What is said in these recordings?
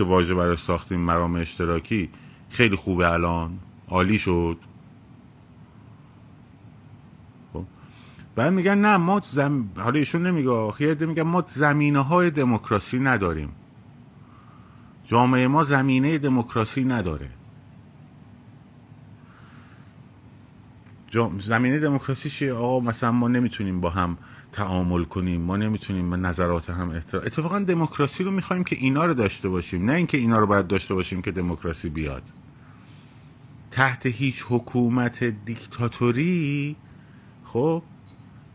که واژه برای ساختیم مرام اشتراکی خیلی خوبه الان. عالی شد. خب. بعد میگن نه ما زم... حالا ایشون نمیگه خیلی میگن ما زمینه های دموکراسی نداریم. جامعه ما زمینه دموکراسی نداره. زمینه دموکراسی چیه؟ آقا مثلا ما نمی‌تونیم با هم تعامل کنیم. ما نمی‌تونیم به نظرات هم احترام اتفاقا دموکراسی رو می‌خوایم که اینا رو داشته باشیم. نه اینکه اینا رو باید داشته باشیم که دموکراسی بیاد. تحت هیچ حکومت دیکتاتوری خب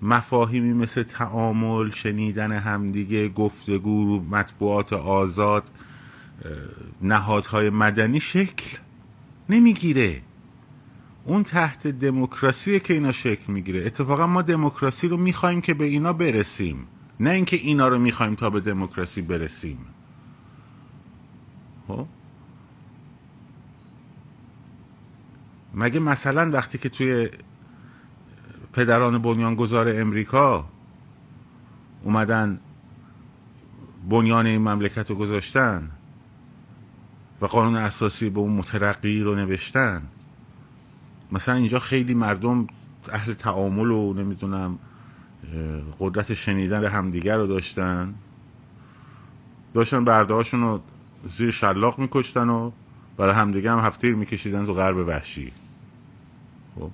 مفاهیمی مثل تعامل شنیدن همدیگه گفتگو مطبوعات آزاد نهادهای مدنی شکل نمی‌گیره. اون تحت دموکراسی که اینا شکل می‌گیره. اتفاقا ما دموکراسی رو می‌خوایم که به اینا برسیم. نه اینکه اینا رو می‌خوایم تا به دموکراسی برسیم. خب؟ مگه مثلا وقتی که توی پدران بنیانگذار امریکا اومدن بنیان این مملکت رو گذاشتن و قانون اساسی به اون مترقی رو نوشتن؟ مثلا اینجا خیلی مردم اهل تعامل و نمی‌دونم قدرت شنیدن همدیگر رو داشتن. داشتن برده رو زیر شلاق میکشتن و برای همدیگه هم هفتیر میکشیدن تو غرب وحشی. خب؟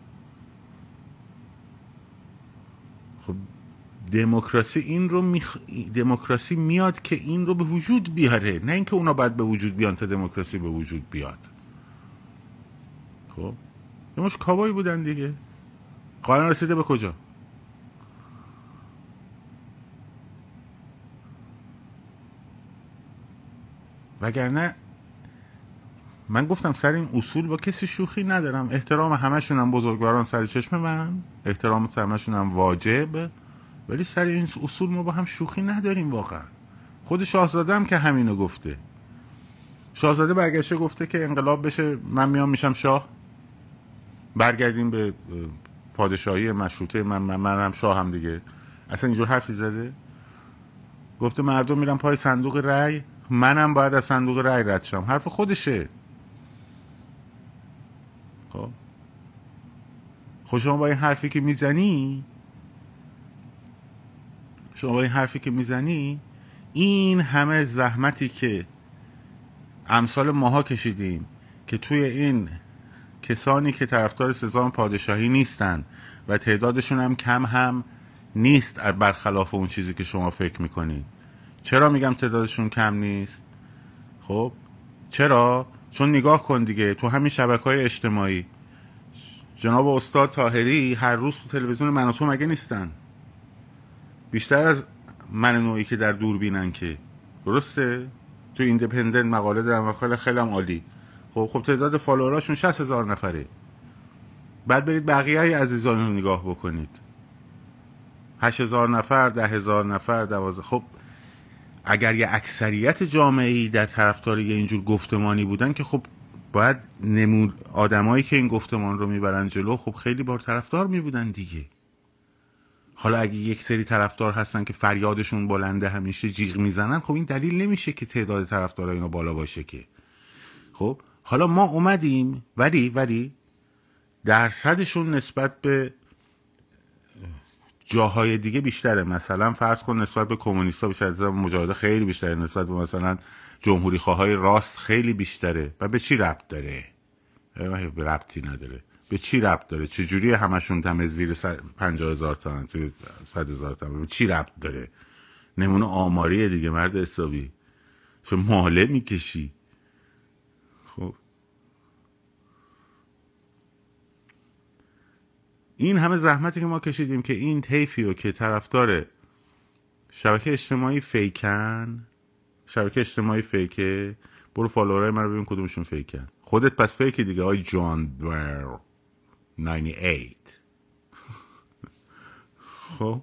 خب دموکراسی این رو میخ... دموکراسی میاد که این رو به وجود بیاره. نه اینکه اونا باید به وجود بیان تا دموکراسی به وجود بیاد. خب؟ یه مش کابایی بودن دیگه. قانون رسیده به کجا؟ وگرنه من گفتم سر این اصول با کسی شوخی ندارم. احترام همشون هم بزرگواران سر چشم من. احترام همشون هم واجب. ولی سر این اصول ما با هم شوخی نداریم واقعا. خود شاهزاده هم که همینو گفته. شاهزاده برگشته گفته که انقلاب بشه من میام میشم شاه. برگردیم به پادشاهی مشروطه. من من منم شاه هم دیگه. اصلا اینجور حرفی زده؟ گفته مردم میرن پای صندوق رأی. منم باید از صندوق رأی رد شم. حرف خودشه. خب. خب شما با این حرفی که می‌زنی شما با این حرفی که می‌زنی این همه زحمتی که امثال ماها کشیدیم که توی این کسانی که طرفدار سزام پادشاهی نیستند و تعدادشون هم کم هم نیست برخلاف اون چیزی که شما فکر می‌کنید چرا میگم تعدادشون کم نیست؟ خب چرا؟ چون نگاه کن دیگه تو همین شبکه های اجتماعی. جناب استاد تاهری هر روز تو تلویزیون من و تو مگه نیستن؟ بیشتر از من نوعی که در دور بینن که. درسته؟ تو ایندیپندنت مقاله دارم و خیلی خیلی عالی. خب خب تعداد فالووراشون 60 هزار نفره. بعد برید بقیه های عزیزان رو نگاه بکنید. 8 هزار نفر ده هزار نفر دوازه خب اگر یه اکثریت جامعه در طرفدار یه اینجور گفتمانی بودن که خب باید نمود آدمایی که این گفتمان رو می‌برن جلو خب خیلی بار طرفدار میبودن دیگه. حالا اگه یک سری طرفدار هستن که فریادشون بلنده همیشه جیغ می‌زنن خب این دلیل نمیشه که تعداد طرفدارای اینا بالا باشه که. خب حالا ما اومدیم ولی ولی درصدشون نسبت به جاهای دیگه بیشتره. مثلا فرض کن نسبت به کمونیستا بیشتر مجاهده خیلی بیشتره نسبت به مثلا جمهوری خواهای راست خیلی بیشتره. و به چی ربط داره؟ به ربطی نداره. به چی ربط داره؟ چجوری همشون تمه زیر پنجاه هزار تا زیر تا به چی ربط داره؟ نمونه آماریه دیگه مرد حسابی. چه ماله می‌کشی؟ این همه زحمتی که ما کشیدیم که این تیفی که طرفدار شبکه اجتماعی فیکن شبکه اجتماعی فیکه برو فالوورای من رو ببین کدومشون فیکن. خودت پس فیکی دیگه آی جان دور 98 خب؟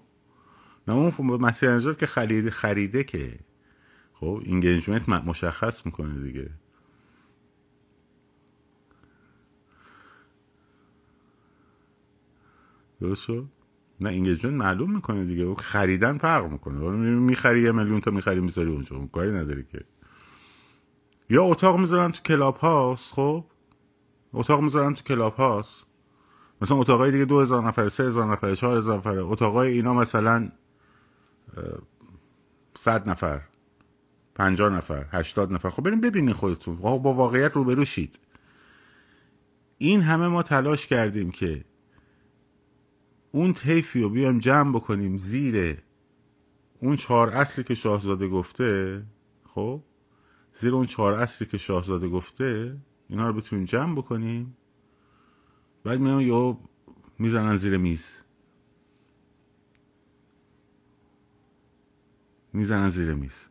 نه اون مسیح که خرید خریده که. خب engagement مشخص می‌کنه دیگه. درست نه engagement معلوم می‌کنه دیگه. خریدن فرق می‌کنه. می‌خری یه میلیون تا می‌خری می‌ذاری اونجا. اون کاری نداری که. یا اتاق می‌ذارن تو Clubhouse خب؟ اتاق می‌ذارن تو Clubhouse. مثلا اتاقای دیگه دو هزار نفره سه هزار نفره چهار هزار نفره. اتاقای اینا مثلا صد نفر پنجاه نفر هشتاد نفر. خب بریم ببینین خودتون. با واقعیت روبرو شید. این همه ما تلاش کردیم که اون تیفی رو بیایم جمع بکنیم زیر اون چهار اصلی که شاهزاده گفته خب؟ زیر اون چهار اصلی که شاهزاده گفته اینا رو بتونیم جمع بکنیم. بعد میان یا می‌زنن زیر میز. می‌زنن زیر میز.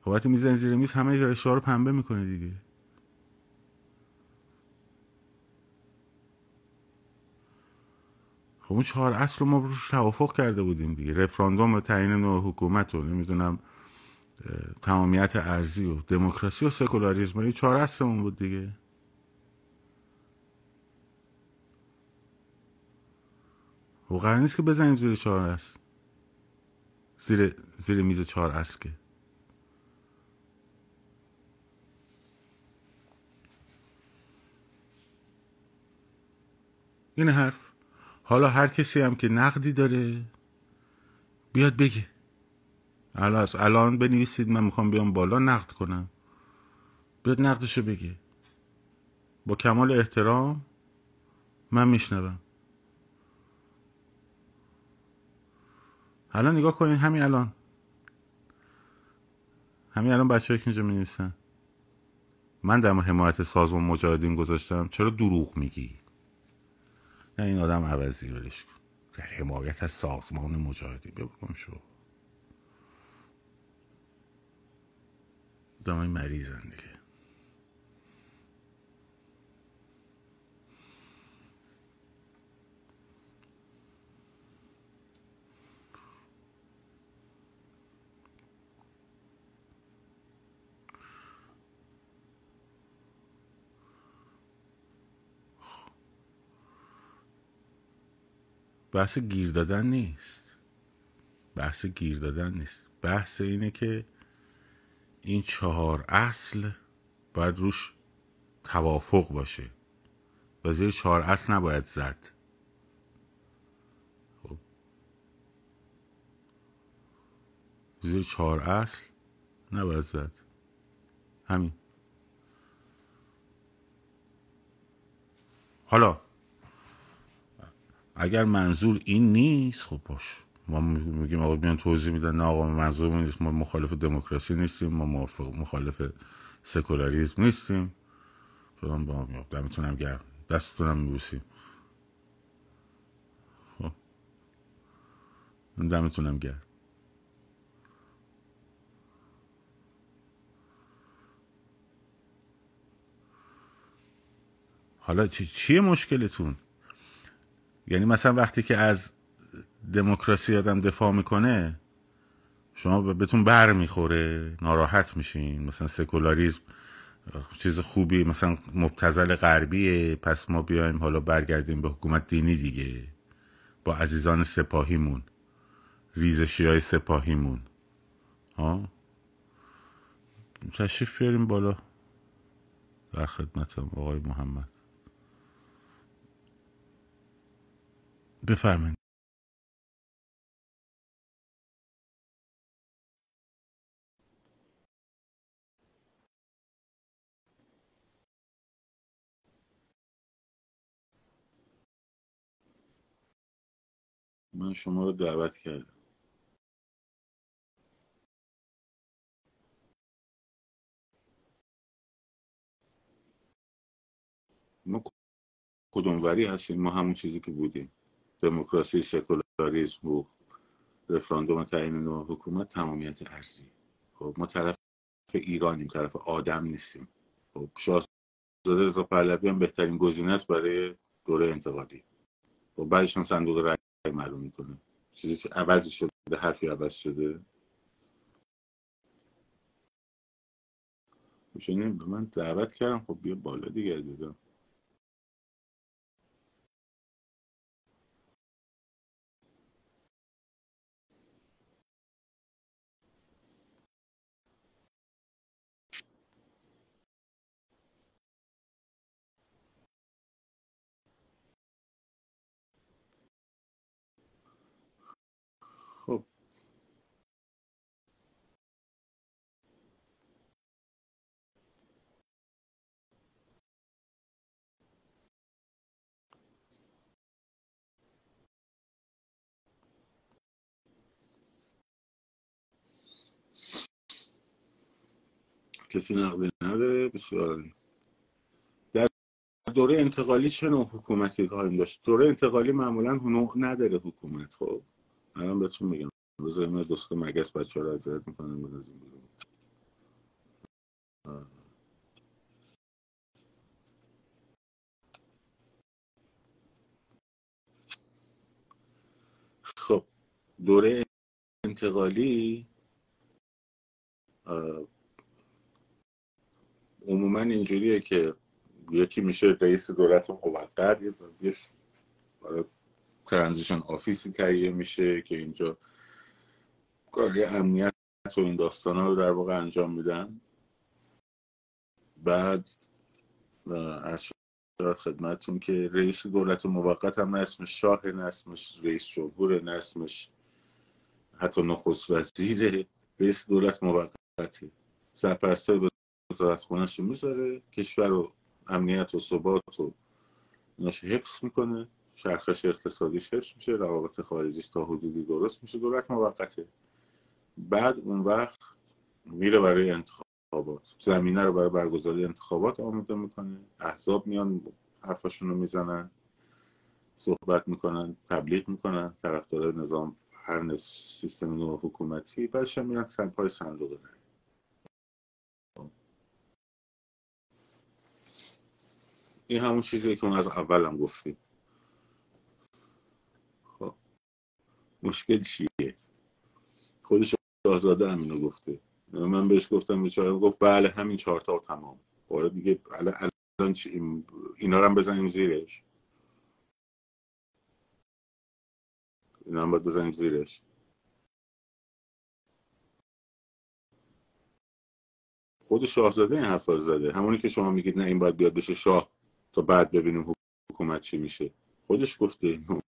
خب وقتی می‌زنن زیر میز همه رو پنبه می‌کنه دیگه. خب اون چهار اصل رو ما روش توافق کرده بودیم دیگه. رفراندوم و تعیین نوع حکومت و نمی‌دونم تمامیت ارزی و دموکراسی و سکولاریسم. این چهار اصلمون بود دیگه. و قرار نیست که بزنیم زیر چهار اصل. زیر, زیر میز چهار اصل که. این حرف. حالا هر کسی هم که نقدی داره بیاد بگه. الان الان بنویسید من می‌خوام بیام بالا نقد کنم. بیاد نقدشو بگه. با کمال احترام من میشنوم. الان نگاه کنید همین الان. همین الان بچه که اینجا می من در حمایت سازمان مجاهدین گذاشتم. چرا دروغ میگی؟ نه این آدم عوضی ولش کن در حمایت از سازمان مجاهدی ببکن شو. آدم مریضن دیگه. بحث گیر دادن نیست. بحث گیر دادن نیست. بحث اینه که این چهار اصل باید روش توافق باشه و زیر چهار اصل نباید زد. خب. زیر چهار اصل نباید زد. همین. حالا اگر منظور این نیست خب باش. ما میگیم آقا میان توضیح میدن نه آقا منظور نیست. ما مخالف دموکراسی نیستیم ما مخالف سکولاریزم نیستیم. فلان با دمتونم گرم. دستتونم میبوسیم. خب. دمتونم گرم. حالا چی چیه مشکلتون؟ یعنی مثلا وقتی که از دموکراسی آدم دفاع می‌کنه شما بهتون بر می‌خوره ناراحت میشین. مثلا سکولاریزم چیز خوبی مثلا مبتزل غربیه پس ما بیایم حالا برگردیم به حکومت دینی دیگه. با عزیزان سپاهیمون ریزشی های سپاهیمون. ها؟ تشریف بیاریم بالا. در خدمتم آقای محمد. بفرمایید. من شما رو دعوت کردم. ما کدوموری هستیم؟ ما همون چیزی که بودیم. دموکراسی سکولاریسم و رفراندوم تعیین نوع حکومت تمامیت ارزی خب ما طرف ایرانیم طرف آدم نیستیم. خب شاهزاده رضا پهلوی هم بهترین گزینه است برای دوره انتقالی خب بعدش هم صندوق رأی معلوم می‌کنه. چیزی عوضی شده؟ حرفی عوض شده؟ میشه من دعوت کردم. خب بیا بالا دیگه عزیزم. کسی نقدی نداره؟ بسیار در دوره انتقالی چه نوع حکومتی خواهیم داشت؟ دوره انتقالی معمولا نوع نداره حکومت خب. الان بهتون میگم. روزای ما دوست مگس بچه ها رو ازت می‌کنن بنازیم بیرون خب دوره انتقالی عموما اینجوریه که یکی میشه رئیس دولت موقت یه ترانزیشن آفیسی تهیه میشه که اینجا کاری امنیت و این داستان ها رو در واقع انجام میدن. بعد از خدمتون که رئیس دولت موقت هم اسمش شاه نه اسمش رئیس جمهور نه اسمش حتی نخست وزیر رئیس دولت موقتی سرپرستای وزارت خونش رو می‌ذاره کشور رو امنیت و ثبات و ایناش حفظ می‌کنه چرخش اقتصادیش حفظ میشه روابط خارجیش تا حدودی درست میشه دولت موقته. بعد اون وقت میره برای انتخابات. زمینه رو برای برگزاری انتخابات آماده می‌کنه. احزاب میان حرفاشون رو می‌زنن صحبت می‌کنن تبلیغ می‌کنن. طرفدار نظام هر سیستم نوع حکومتی بعدش میرن پای صندوق رای این همون چیزی که اون از اول هم گفتیم خب. مشکل چیه؟ خودش آزاده همینو گفته. من بهش گفتم بیچاره گفت بله همین چهارتا تمام. باره دیگه الان اینا رو هم بزنیم زیرش. اینا هم باید بزنیم زیرش. خود شاهزاده این حرفا زده. همونی که شما میگید نه این باید بیاد بشه شاه. تا بعد ببینیم حکومت چی میشه. خودش گفته اینو.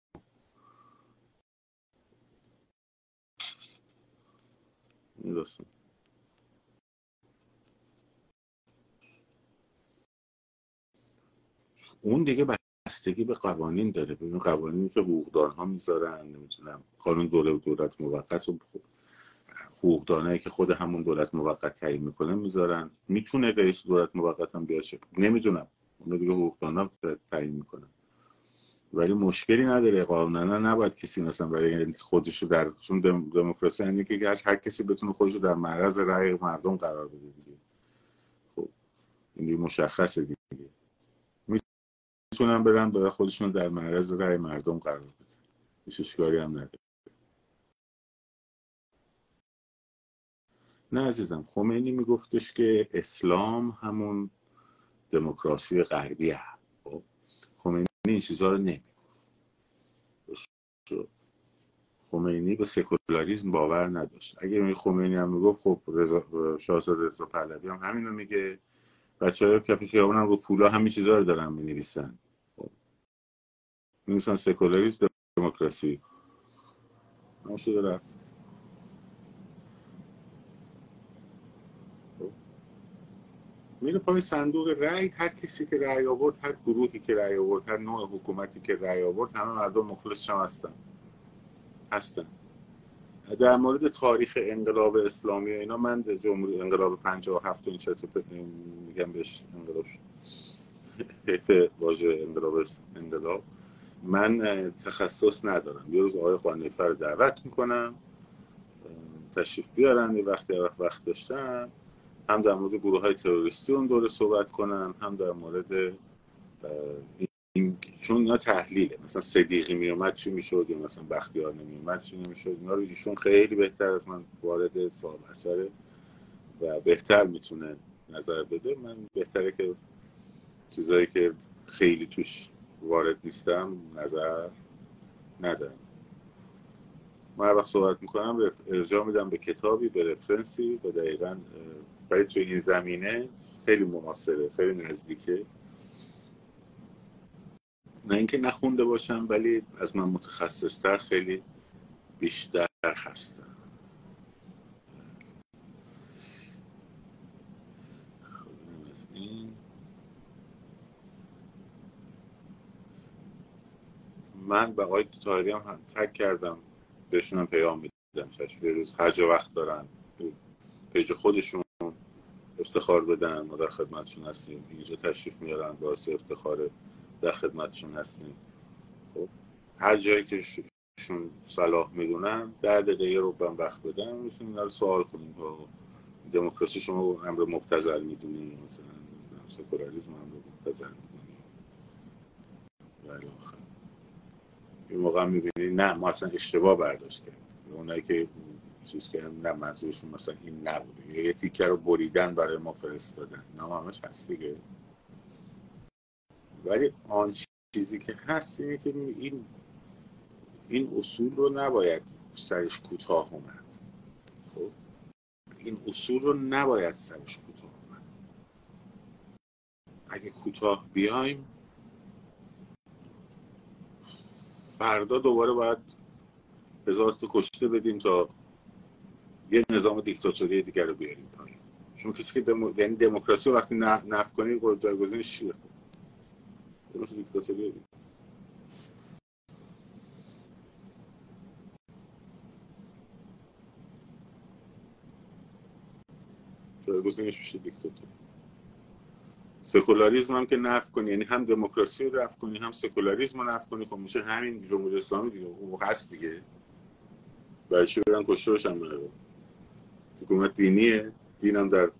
اون دیگه بستگی به قوانین داره. ببین قوانینی که ها می‌ذارن نمی‌دونم قانون دوله و دولت موقت و حقوقدانایی که خود همون دولت موقت تعیین می‌کنه می‌ذارن. می‌تونه رئیس دولت موقت هم بیاشه. نمی‌دونم. اونو دیگه حقوقدانا تعیین می‌کنن. ولی مشکلی نداره. قانونا نباید کسی مثلا برای خودش در چون دموکراسی یعنی که هر کسی بتونه خودش رو در معرض رأی مردم قرار بده دیگه. خب این مشخصه دیگه. می‌تونن برن برای خودشون در معرض رأی مردم قرار بده هیچ اشکالی هم نداره. نه عزیزم خمینی میگفتش که اسلام همون دموکراسی غربی خب خمینی این چیزها رو نمی‌گفت. خمینی به سکولاریزم باور نداشت. اگه خمینی هم می‌گفت خب شاهزاده رضا پهلوی هم همینو میگه. بچه های کف خیابان هم رو پولا همین چیزها رو دارن می‌نویسن. خب. می‌نویسن سکولاریزم دموکراسی. نشده رفت. میره پای صندوق رأی هر کسی که رأی آورد هر گروهی که رأی آورد هر نوع حکومتی که رأی آورد همه مردم مخلص هم هستن. هستن. در مورد تاریخ انقلاب اسلامی اینا من جمهوری انقلاب 57 این چطور میگم بهش انقلاب حیف واژه انقلاب انقلاب. من تخصص ندارم. یه روز آقای قانیفر دعوت می‌کنم. تشریف بیارن یه وقتی وقت داشتم هم در مورد گروه های تروریستی اون دوره صحبت کنم هم در مورد این چون اینا تحلیله. مثلا صدیقی میومد چی می‌شد یا مثلا بختیار نمیومد چی نمی‌شد؟ اینا رو ایشون خیلی بهتر از من وارد صاحب اثره و بهتر می‌تونه نظر بده. من بهتره که چیزایی که خیلی توش وارد نیستم نظر ندارم. من وقت صحبت می‌کنم ارجاع میدم به کتابی به رفرنسی به دقیقا ولی توی این زمینه خیلی معاصره خیلی نزدیکه. نه اینکه نخونده باشم ولی از من متخصصتر خیلی بیشتر هستم. خب، من به آقای تایری هم تک کردم بهشون پیام میدم چشم روز هر وقت دارن page خودشون افتخار بدن. ما در خدمتشون هستیم. اینجا تشریف میارن. باعث افتخار در خدمتشون هستیم. خب هر جایی که شون صلاح می‌دونن در دقیقه رو بم وقت بدن می‌تونیم در سوال کنیم دموکراسی شما امر مبتذل می‌دونی مثلا سکولاریزم امر مبتذل می‌دونی و آخر. این موقع می‌بینی نه ما اصلا اشتباه برداشت کردیم. اونایی که چیز که نه منظورشون مثلا این نبوده. یه تیکه رو بریدن برای ما فرستادن. نه همش هست دیگه. ولی آن چیزی که هست اینه که این این اصول رو نباید سرش کوتاه اومد. خب؟ این اصول رو نباید سرش کوتاه اومد. اگه کوتاه بیایم فردا دوباره باید هزار کشته بدیم تا یه نظام دیکتاتوری دیگر رو بیاریم پایین. شما کسی که دمو... یعنی دموکراسی وقتی نف کنید جایگزینش چیه؟ خب دیکتاتوری جایگزینش میشه دیکتاتوری. سکولاریزم هم که نف کنی یعنی هم دموکراسی رو رفت کنی هم سکولاریزم رو نف کنی. خب میشه همین جمهوری اسلامی دیگه خب هست دیگه. برای چی برن کشته باشن حکومت دینیه دین هم در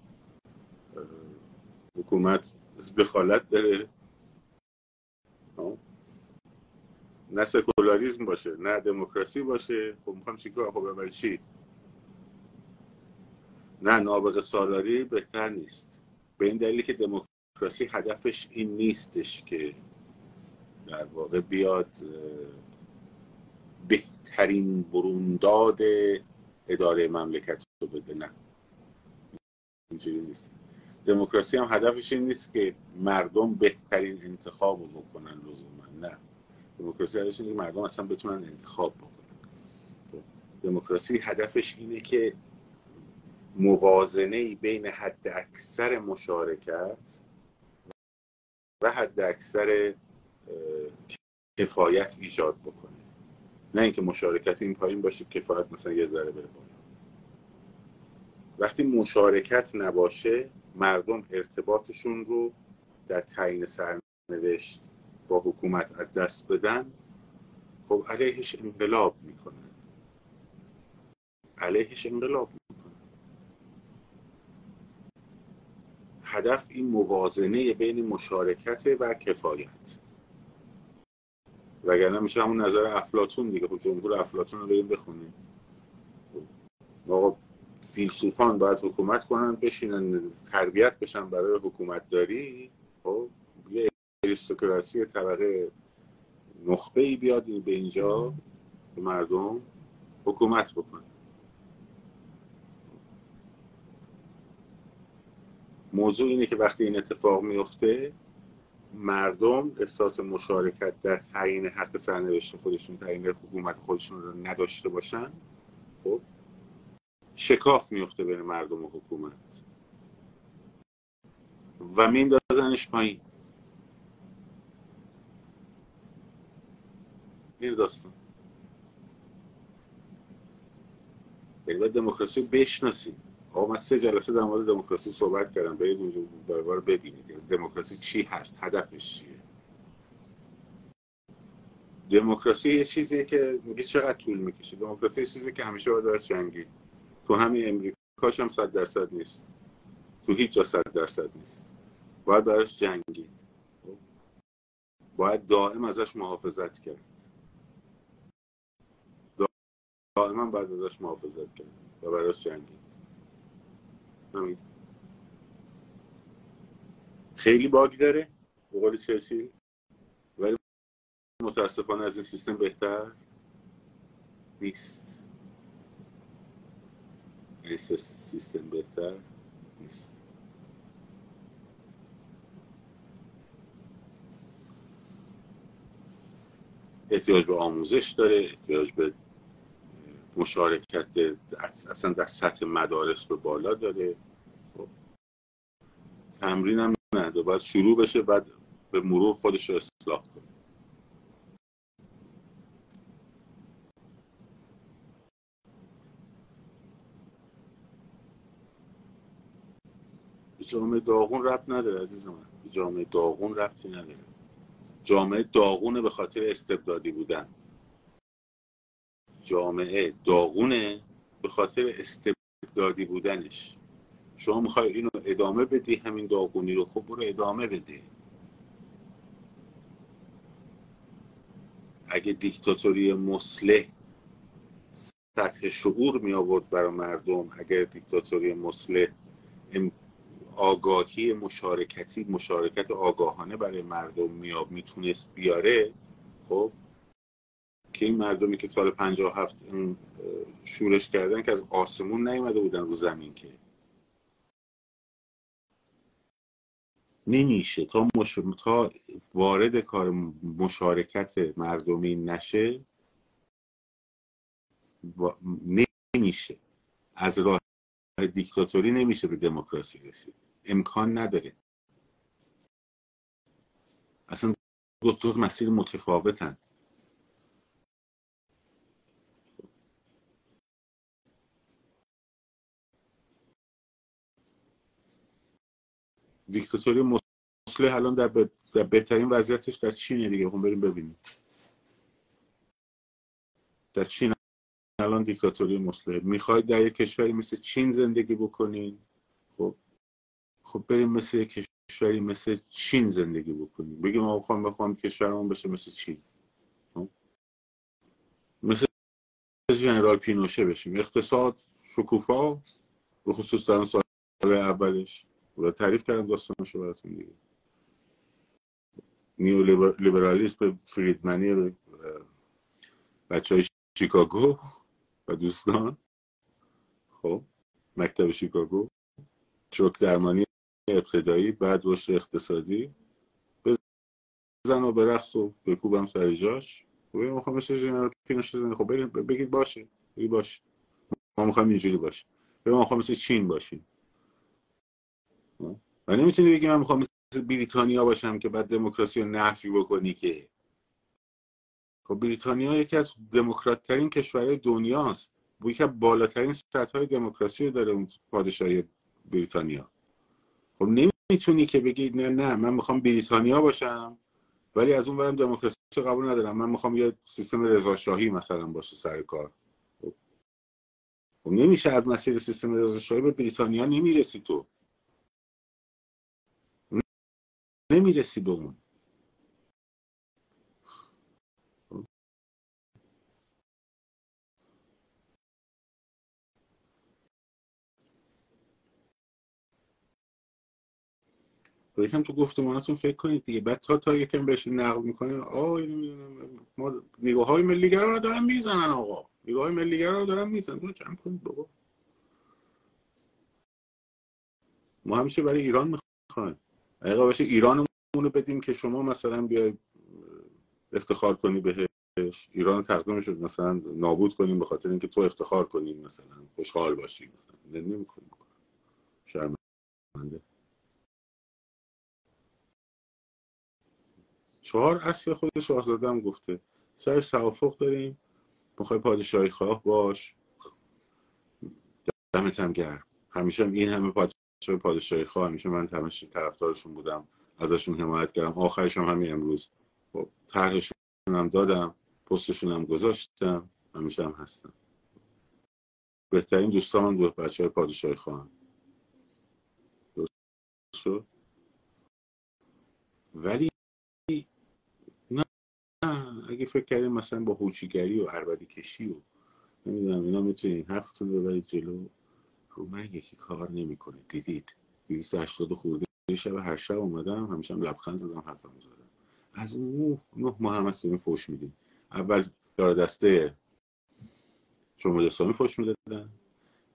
حکومت دخالت داره؟ نه سکولاریزم باشه نه دموکراسی باشه. خب می‌خوام چیکار خب برای چی؟ نه نابغه سالاری بهتر نیست. به این دلیل که دموکراسی هدفش این نیستش که در واقع بیاد بهترین برونداد اداره مملکت رو بده نه. اینجوری نیست. دموکراسی هم هدفش این نیست که مردم بهترین انتخاب رو بکنن لزوما. نه. دموکراسی هدفش اینه که مردم اصلا بتونن انتخاب بکنن. دموکراسی هدفش اینه که موازنه بین حد اکثر مشارکت و حد اکثر کفایت ایجاد بکنه. نه اینکه مشارکت این پایین باشه کفایت مثلا یه ذره بره بالا. وقتی مشارکت نباشه مردم ارتباطشون رو در تعیین سرنوشت با حکومت از دست بدن خب علیهش انقلاب می‌کنن. علیهش انقلاب می‌کنن. هدف این موازنه بین مشارکت و کفایت. وگرنه میشه همون نظر افلاتون دیگه. خب جمهور افلاتون رو بریم بخونیم. آقا فیلسوفان باید حکومت کنن بشینن تربیت بشن برای حکومت داری خب یه اریستوکراسی طبقه نخبه ای بیاد به اینجا به مردم حکومت بکنه. موضوع اینه که وقتی این اتفاق میفته مردم احساس مشارکت در تعیین حق سرنوشت خودشون تعیین حکومت خودشون رو نداشته باشن. خب شکاف میفته بین مردم و حکومت. و میندازنش پایین. این داستان. یعنی دموکراسی رو بشناسیم. آقا من سه جلسه در مورد دموکراسی صحبت کردم. برید اونجا بار ببینید. دموکراسی چی هست؟ هدفش چیه؟ دموکراسی یه چیزیه که میگه چقدر طول می‌کشه. دموکراسی یه چیزی که همیشه باید از جنگی تو همین امریکاش هم صد درصد نیست. تو هیچ جا صد درصد نیست. باید براش جنگید. باید دائم ازش محافظت کرد. دائما باید ازش محافظت کرد و براش جنگید. همین. خیلی باگ داره به قول ولی متاسفانه از این سیستم بهتر نیست. این سیستم بهتر نیست. احتیاج به آموزش داره احتیاج به مشارکت اصلا در سطح مدارس به بالا داره. خب. تمرین هم نده باید شروع بشه بعد به مرور خودش رو اصلاح کنه. جامعه داغون ربط نداره عزیز من جامعه داغون ربطی نداره. جامعه داغونه به خاطر استبدادی بودن. جامعه داغونه به خاطر استبدادی بودنش. شما می‌خوای اینو ادامه بدی همین داغونی رو؟ خب برو ادامه بده. اگه دیکتاتوری مسلح سطح شعور می آورد برای مردم اگر دیکتاتوری مسلح آگاهی مشارکتی مشارکت آگاهانه برای مردم میاب می‌تونست بیاره خب؟ که این مردمی که سال 57 شورش کردن که از آسمون نیومده بودن رو زمین که. نمیشه. تا, مش... تا وارد کار مشارکت مردمی نشه و... نمیشه. از راه دیکتاتوری نمیشه به دموکراسی رسید. امکان نداره. اصلا دو تا مسیر متفاوتن. دیکتاتوری مسلح الان در, در بهترین وضعیتش در چینه دیگه. خب بریم ببینیم. در چین الان دیکتاتوری مسلح. می‌خواید در یک کشوری مثل چین زندگی بکنین؟ خب بریم مثل کشوری مثل چین زندگی بکنیم. بگیم ما بخوام بخوام کشورمون بشه مثل چین. خب؟ مثل جنرال پینوشه بشیم. اقتصاد شکوفا به خصوص در سال اولش. و تعریف کردم داستانشو براتون دیگه. نیو لیبرالیسم فریدمنی بچه های شیکاگو و دوستان. خب؟ مکتب شیکاگو. شوک درمانی ابتدایی بعد رشد اقتصادی. بزن و به رقص و بکوبم سر جاش. خب می‌خوام مثل پینوشه خب بگید باشه. بگید باشه. ما می‌خوام اینجوری باشه ما می‌خوام مثل چین باشیم. و نمی‌تونی بگی من می‌خوام مثل بریتانیا باشم که بعد دموکراسی رو نفی بکنی که. خب بریتانیا یکی از دموکرات ترین کشورهای دنیاست. یکی از بالاترین سطح های دموکراسی داره اون پادشاهی بریتانیا. خب نمی‌تونی که بگی نه نه من می‌خوام بریتانیا باشم ولی از اون برم دموکراسی قبول ندارم. من می‌خوام یه سیستم رضاشاهی مثلا باشه سر کار. خب نمیشه از مسیر سیستم رضاشاهی به بریتانیا نمی‌رسی تو. نمی‌رسی به اون. یکم تو گفتماناتون فکر کنید دیگه. بعد تا تا یکم بهش نقل می‌کنه آه ما نیروهای ملیگرا رو دارن می‌زنن آقا. نیروهای ملیگرا رو دارن می‌زنن. جمع کنید بابا؟ ما همیشه برای ایران می‌خوایم. اگه باشه ایران رو بدیم که شما مثلا بیاید افتخار کنی بهش. ایران تقدیمش مثلا نابود کنیم به خاطر اینکه تو افتخار کنیم مثلا خوشحال باشی مثلا. نمی‌کنیم. شرمنده. چهار اصل خود شاهزاده هم گفته. سر توافق داریم. می‌خوای پادشاهی خواه باش. دمت هم گرم. همیشه این همه پادشاه پادشاهی خواه همیشه من همیشه طرفدارشون بودم. ازشون حمایت کردم. آخرش هم همین امروز. خب طرحشون هم دادم. پستشون هم گذاشتم. همیشه هم هستم. بهترین دوستان دو بچه های پادشاهی خواهم ولی اگه فکر کردیم مثلا با هوچیگری و عربدی کشی و نمی‌دونم اینا می‌تونین حرفتون ببرید جلو رو من یکی کار نمی‌کنه. دیدید؟ 280 خورده. شب هر شب اومدم همیشه هم لبخند زدم حرفم زدم. از اون نه ماه هم هستیم فوش میدیم. اول دار دسته جمهوری اسلامی فوش می‌دادن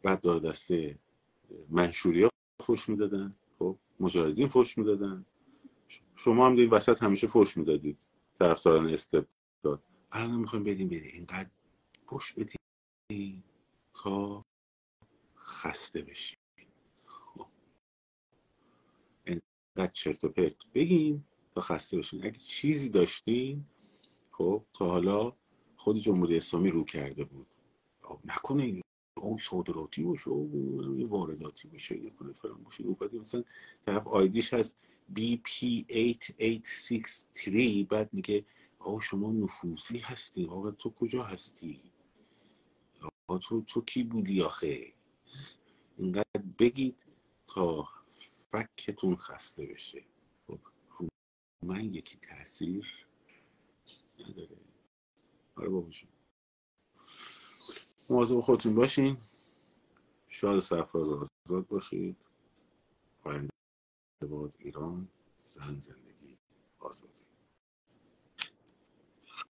بعد دار دسته منشوری ها فوش می‌دادن. خب مجاهدین فوش می‌دادن. شما هم دید وسط همیشه فوش می‌دادید طرفداران استبداد. الان می‌خوایم بدیم بدیم اینقدر فوش بدیم تا خسته بشیم. اینقدر چرت و پرت بگیم تا خسته بشین اگه چیزی داشتین خب تا حالا خود جمهوری اسلامی رو کرده بود. خب نکنه اون صادراتی باشه. او وارداتی باشه. یه کنه فلان باشه. بعد مثلا طرف آیدیش هست BP8863 بعد میگه آقا شما نفوسی هستی؟ آقا تو کجا هستی؟ آقا تو تو کی بودی آخه؟ اینقدر بگید تا فکتون خسته بشه. خب من یکی تاثیر نداره. آره بابا مواظب خودتون باشین. شاد سرفراز آزاد باشید. پاینده باد ایران زن زندگی آزادی